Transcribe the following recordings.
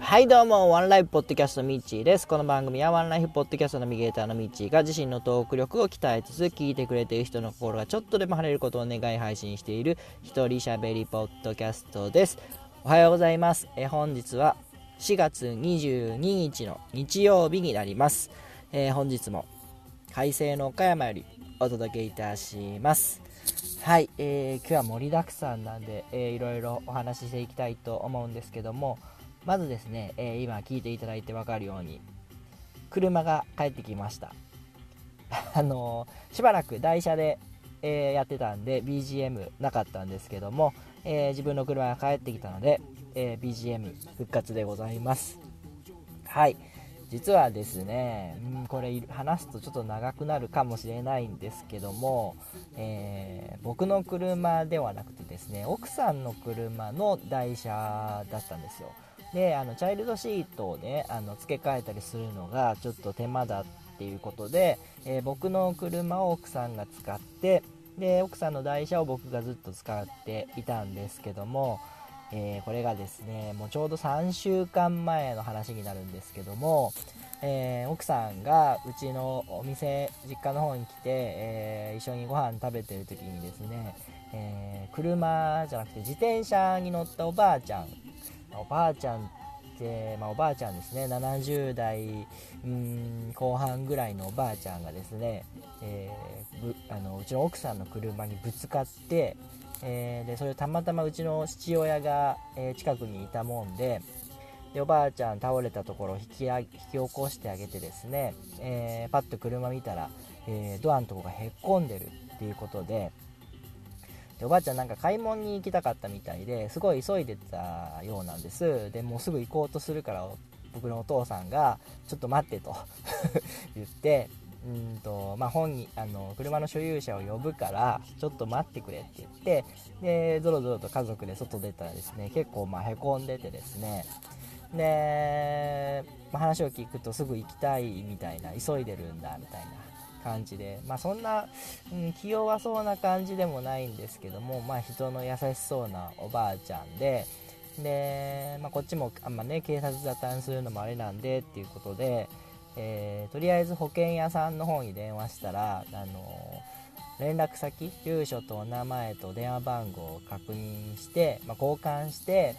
はいどうもワンライフポッドキャストミッチーです。この番組はワンライフポッドキャストナビゲーターのミッチーが自身のトーク力を鍛えつつ聞いてくれている人の心がちょっとでも晴れることを願い配信している一人喋りポッドキャストです。おはようございます。え本日は4月22日の日曜日になります、えー、本日も快晴の岡山よりお届けいたします。はい、えー、今日は盛りだくさんなんで、えー、いろいろお話ししていきたいと思うんですけどもまずですね、えー、今聞いていただいて分かるように車が帰ってきました。あのー、しばらく台車で、えー、やってたんで BGM なかったんですけども、え自分の車が帰ってきたので、え BGM 復活でございます。はい。実はですね、うん、これ話すとちょっと長くなるかもしれないんですけども、えー、僕の車ではなくてですね奥さんの車の台車だったんですよ。であのチャイルドシートをねあの付け替えたりするのがちょっと手間だっていうことで、えー、僕の車を奥さんが使ってで奥さんの台車を僕がずっと使っていたんですけども、えー、これがですねもうちょうど3週間前の話になるんですけども、えー、奥さんがうちのお店実家の方に来て、えー、一緒にご飯食べてる時にですね、え車じゃなくて自転車に乗ったおばあちゃんおばあちゃんって、まあ、おばあちゃんですね70代うん後半ぐらいのおばあちゃんがですね、えー、あのうちの奥さんの車にぶつかって、えー、でそれたまたまうちの父親が、えー、近くにいたもんででおばあちゃん倒れたところを引き引き起こしてあげてですね、えー、パッと車見たら、えドアのとこがへっこんでるっていうことででおばあちゃんなんか買い物に行きたかったみたいですごい急いでたようなんです。でもうすぐ行こうとするから僕のお父さんがちょっと待ってと 言ってうんとまあ、本にあの車の所有者を呼ぶからちょっと待ってくれって言ってでぞろぞろと家族で外出たらですね結構まあへこんでてですね。で、まあ、話を聞くとすぐ行きたいみたいな急いでるんだみたいな感じで、まあ、そんな、うん、気弱そうな感じでもないんですけども、まあ、人の優しそうなおばあちゃんでで、まあ、こっちもあんまね警察沙汰するのもあれなんでっていうことで、えー、とりあえず保険屋さんの方に電話したら、あのー、連絡先住所とお名前と電話番号を確認して、まあ、交換して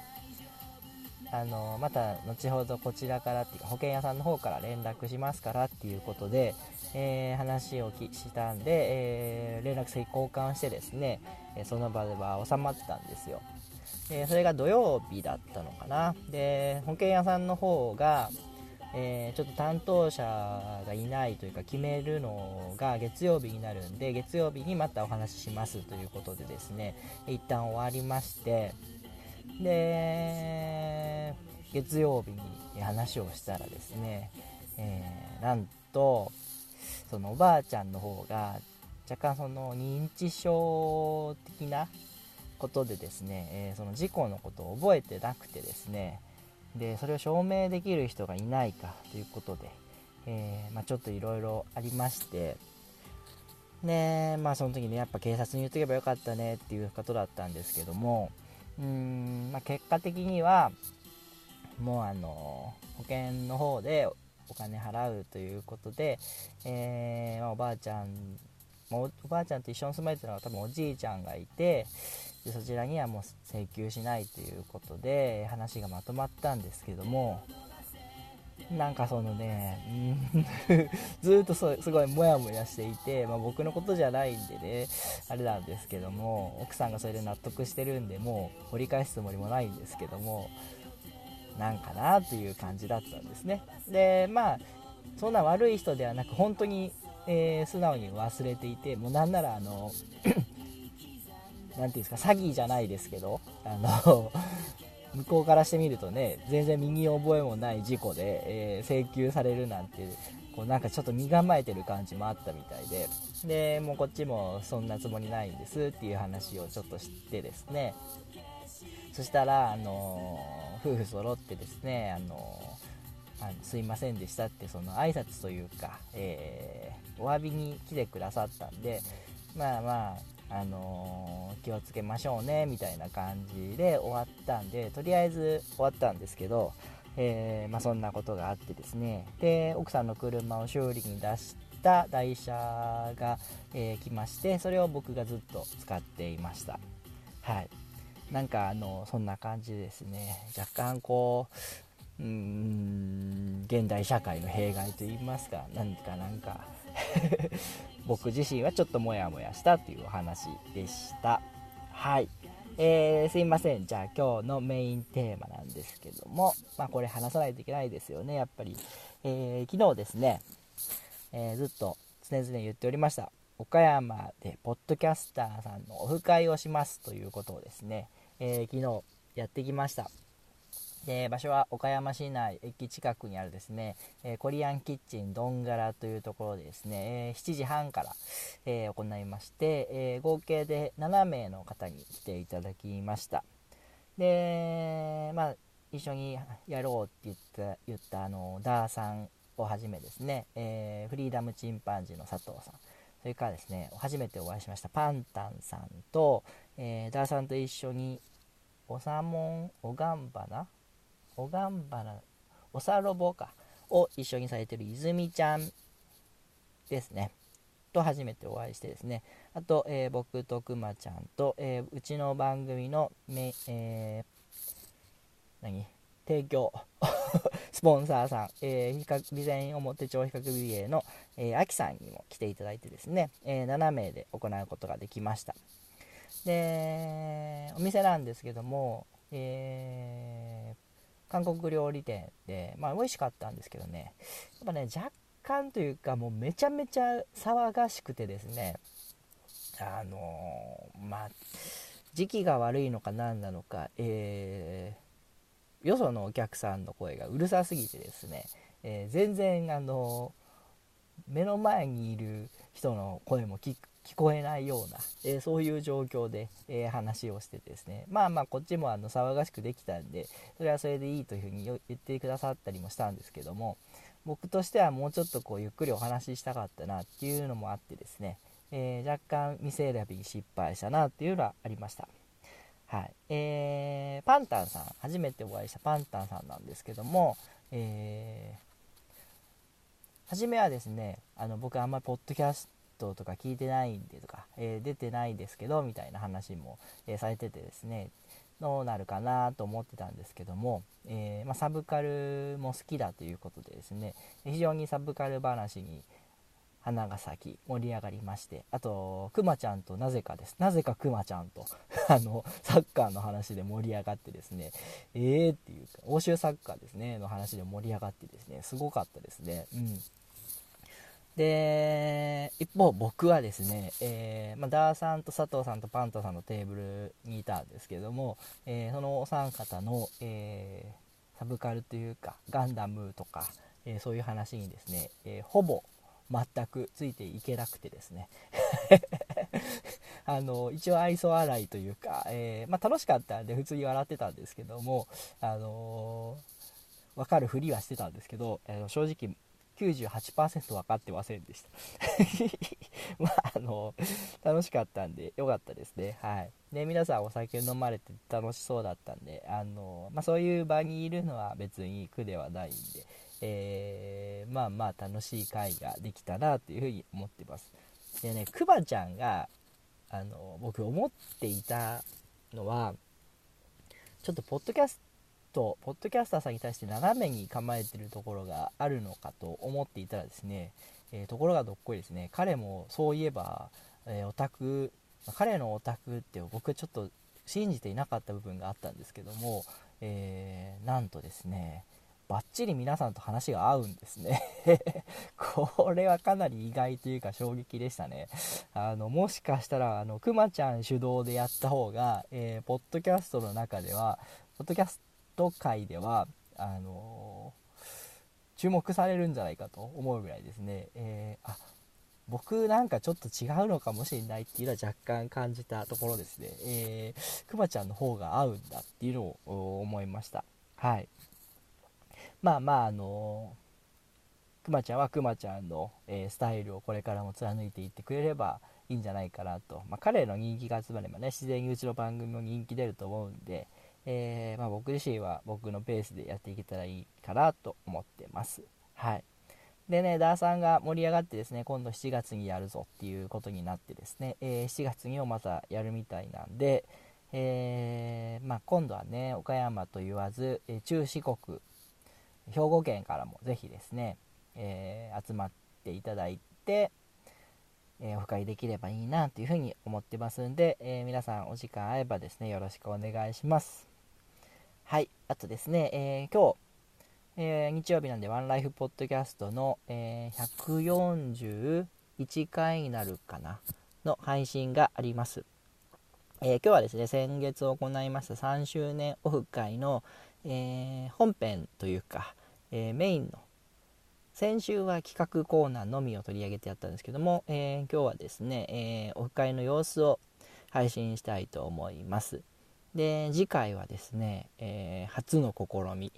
あのまた後ほどこちらからっていうか保険屋さんの方から連絡しますからっていうことで、え、話をしたんで、え、連絡先交換してですねその場では収まったんですよ。でそれが土曜日だったのかな。で保険屋さんの方が、えー、ちょっと担当者がいないというか決めるのが月曜日になるんで月曜日にまたお話ししますということでですね一旦終わりましてで月曜日に話をしたらですね、えー、なんとそのおばあちゃんの方が若干その認知症的なことでですね、えー、その事故のことを覚えてなくてですねでそれを証明できる人がいないかということで、えー、まあ、ちょっといろいろありましてねまあその時にやっぱ警察に言っとけばよかったねっていうことだったんですけどもうん、まあ、結果的にはもうあの保険の方でお金払うということで、えー、ま、おばあちゃんおばあちゃんと一緒に住まれてるのは多分おじいちゃんがいてでそちらにはもう請求しないということで話がまとまったんですけどもなんかそのね、ずっとすごいモヤモヤしていて、まあ、僕のことじゃないんでね、あれなんですけども、奥さんがそれで納得してるんで、もう掘り返すつもりもないんですけども、なんかなという感じだったんですね。で、まあ、そんな悪い人ではなく、本当に、えー、素直に忘れていて、もうなんなら、あの、何て言うんですか、詐欺じゃないですけど、あの 向こうからしてみるとね全然身に覚えもない事故で、えー、請求されるなんてこうなんかちょっと身構えてる感じもあったみたいででもうこっちもそんなつもりないんですっていう話をちょっと知ってですね。そしたら、あの、夫婦揃ってですね、あの、あのすいませんでしたってその挨拶というか、えー、お詫びに来てくださったんでまあまああのー、気をつけましょうねみたいな感じで終わったんでとりあえず終わったんですけど、えー、まあ、そんなことがあってですね。で奥さんの車を修理に出した台車が、えー、来ましてそれを僕がずっと使っていました。はい。なんかあのそんな感じですね。若干こううーん現代社会の弊害といいますか何かなんか。僕自身はちょっとモヤモヤしたというお話でした。はい。えー、すいません。じゃあ今日のメインテーマなんですけどもまあこれ話さないといけないですよねやっぱり、えー、昨日ですね、えー、ずっと常々言っておりました岡山でポッドキャスターさんのオフ会をしますということをですね、え昨日やってきました。で場所は岡山市内駅近くにあるですね、えー、コリアンキッチンどんがらというところでですね、えー、7時半から、えー、行いまして、え合計で7名の方に来ていただきました。でまあ一緒にやろうって言った言ったあのダーさんをはじめですね、えフリーダムチンパンジーの佐藤さん。それからですね初めてお会いしましたパンタンさんと、えダーさんと一緒におさもんおがんばなおがんばな、おさろぼか、を一緒にされてる泉ちゃんですね。と初めてお会いしてですね。あと、えー、僕とくまちゃんと、えー、うちの番組のめ、えー、何？提供 スポンサーさん、えー、比較備前表町比較美瑛の、えー、あきさんにも来ていただいてですね、えー、7名で行うことができました。で、お店なんですけども、えー、韓国料理店で、まあ、美味しかったんですけどね、やっぱね、若干というか、もうめちゃめちゃ騒がしくてですね、あのー、まあ、時期が悪いのか何なのか、えー、よそのお客さんの声がうるさすぎてですね、えー、全然、あの目の前にいる人の声も聞聞こえないような、えー、そういう状況で、えー、話をしてですね。まあまあこっちもあの騒がしくできたんでそれはそれでいいというふうに言ってくださったりもしたんですけども僕としてはもうちょっとこうゆっくりお話ししたかったなっていうのもあってですね、えー、若干店選びに失敗したなっていうのはありました。はい。えー、パンタンさん初めてお会いしたパンタンさんなんですけども、えー、初めはですねあの僕あんまりポッドキャストとか聞いてないんでとか、えー、出てないですけどみたいな話も、えー、されててですねどうなるかなと思ってたんですけども、えー、まあ、サブカルも好きだということでですね非常にサブカル話に花が咲き盛り上がりましてあとくまちゃんとなぜかです。なぜかくまちゃんと あのサッカーの話で盛り上がってですねえーっていうか欧州サッカーですねの話で盛り上がってですねすごかったですね。うん。で一方僕はですね、えー、まあ、ダーさんと佐藤さんとパンタさんのテーブルにいたんですけども、えー、そのお三方の、えー、サブカルというかガンダムとか、えそういう話にですね、えほぼ全くついていけなくてですね。あの一応愛想笑いというか、えまあ、楽しかったんで普通に笑ってたんですけども、あの分かるふりはしてたんですけど、え正直98%分かってませんでした まあ、あの、楽しかったんで、よかったですね。はい。で、皆さんお酒飲まれて楽しそうだったんで、あの、まあ、そういう場にいるのは別に苦ではないんで、えー、まあまあ楽しい会ができたなというふうに思ってます。でね、くまちゃんが、あの、僕思っていたのは、ちょっとポッドキャスとポッドキャスターさんに対して斜めに構えてるところがあるのかと思っていたらですね、えー、ところがどっこいですね彼もそういえば、えー、オタク彼のオタクって僕ちょっと信じていなかった部分があったんですけども、えー、なんとですねバッチリ皆さんと話が合うんですね これはかなり意外というか衝撃でしたね。あの、もしかしたら、あの、くまちゃん主導でやった方が、えー、ポッドキャストの中では、ポッドキャスト界ではあの注目されるんじゃないかと思うぐらいですね、えー、あ僕なんかちょっと違うのかもしれないっていうのは若干感じたところですね、えー、くまちゃんの方が合うんだっていうのを思いました。はい。まあまああのくまちゃんはくまちゃんの、えー、スタイルをこれからも貫いていってくれれば、いいんじゃないかなと、まあ、彼の人気が集まればね自然にうちの番組も人気出ると思うんで、えー、まあ、僕自身は僕のペースでやっていけたらいいかなと思ってますはいでね、ダーさんが盛り上がってですね、今度7月にやるぞっていうことになってですね、えー、7月にもまたやるみたいなんで、えー、まあ、今度はね、岡山と言わず、え中四国、兵庫県からもぜひですね、え、集まっていただいて、えオフ会できればいいなというふうに思ってますんで、え皆さんお時間合えばですね、よろしくお願いします。はい、あとですね、え今日、えー、日曜日なんでワンライフポッドキャストの、えー、141回になるかなの配信があります、えー、今日はですね先月行いました3周年オフ会の、え本編というか、えメインの先週は企画コーナーのみを取り上げてやったんですけども、え今日はですね、えオフ会の様子を配信したいと思います。で次回はですね、え初の試み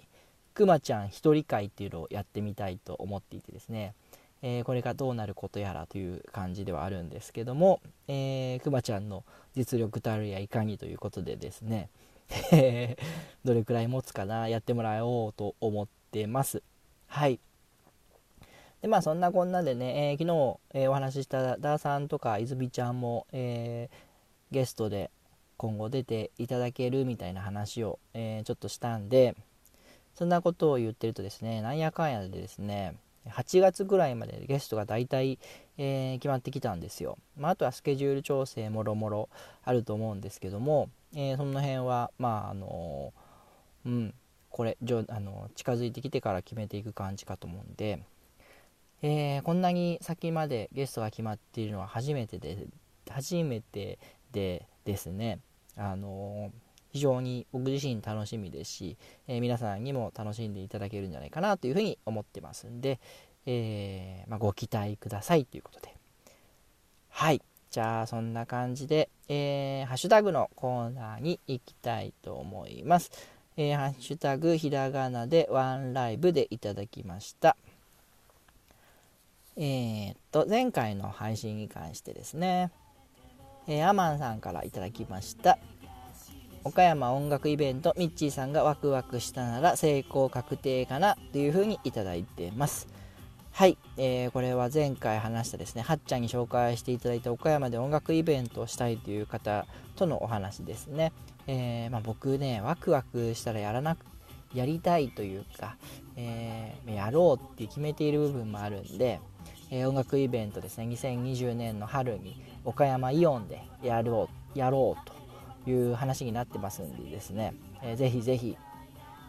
くまちゃん一人会っていうのをやってみたいと思っていてですね、えー、これがどうなることやらという感じではあるんですけども、えー、くまちゃんの実力たるやいかにということでですね どれくらい持つかなやってもらおうと思ってます。はい。でまあそんなこんなでね、えー、昨日、え、お話ししたダーさんとか泉ちゃんも、え、ゲストで今後出ていただけるみたいな話を、えーちょっとしたんでそんなことを言ってるとですね、なんやかんやでですね、8月ぐらいまでゲストが大体、えー、決まってきたんですよ。まあ、あとはスケジュール調整もろもろあると思うんですけども、えー、その辺は、まあ、あの、うん、これ、じょあの近づいてきてから決めていく感じかと思うんで、えこんなに先までゲストが決まっているのは初めてで、初めてでですね、あの非常に僕自身楽しみですし、えー、皆さんにも楽しんでいただけるんじゃないかなというふうに思ってますんで、えー、まあ、ご期待くださいということで。はい。じゃあそんな感じで、えー、ハッシュタグのコーナーに行きたいと思います、えハッシュタグひらがなでワンライブでいただきました。え、っと前回の配信に関してですね、えアマンさんからいただきました。岡山音楽イベントミッチーさんがワクワクしたなら成功確定かなというふうにいただいてます。はい、えー、これは前回話したですねはっちゃんに紹介していただいた岡山で音楽イベントをしたいという方とのお話ですね、えー、まあ、僕ねワクワクしたらやらなくやりたいというか、えー、やろうって決めている部分もあるんで、え音楽イベントですね2020年の春に岡山イオンでやろうやろうという話になってますんでですね、えー、ぜひぜひ、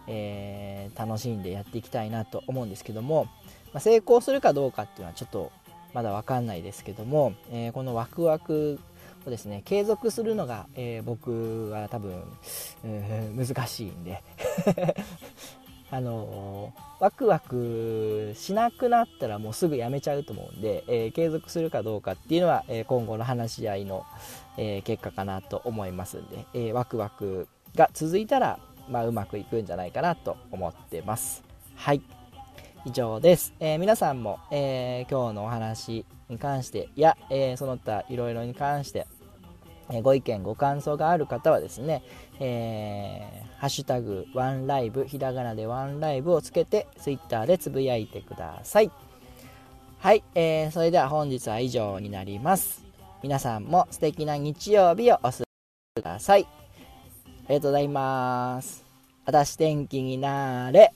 えー、楽しんでやっていきたいなと思うんですけども、まあ、成功するかどうかっていうのはちょっとまだ分かんないですけども、えー、このワクワクをですね継続するのが、えー、僕は多分、えー、難しいんで。あのワクワクしなくなったらもうすぐやめちゃうと思うんで、えー、継続するかどうかっていうのは、えー、今後の話し合いの、えー、結果かなと思いますんで、えワクワクが続いたら、まあ、うまくいくんじゃないかなと思ってます。はい。以上です、え皆さんも、え今日のお話に関してや、えその他いろいろに関してご意見ご感想がある方はですね、えー、ハッシュタグワンライブひらがなでワンライブをつけてツイッターでつぶやいてください。はい、えー、それでは本日は以上になります。皆さんも素敵な日曜日をお過ごしください。ありがとうございます。私天気になれ。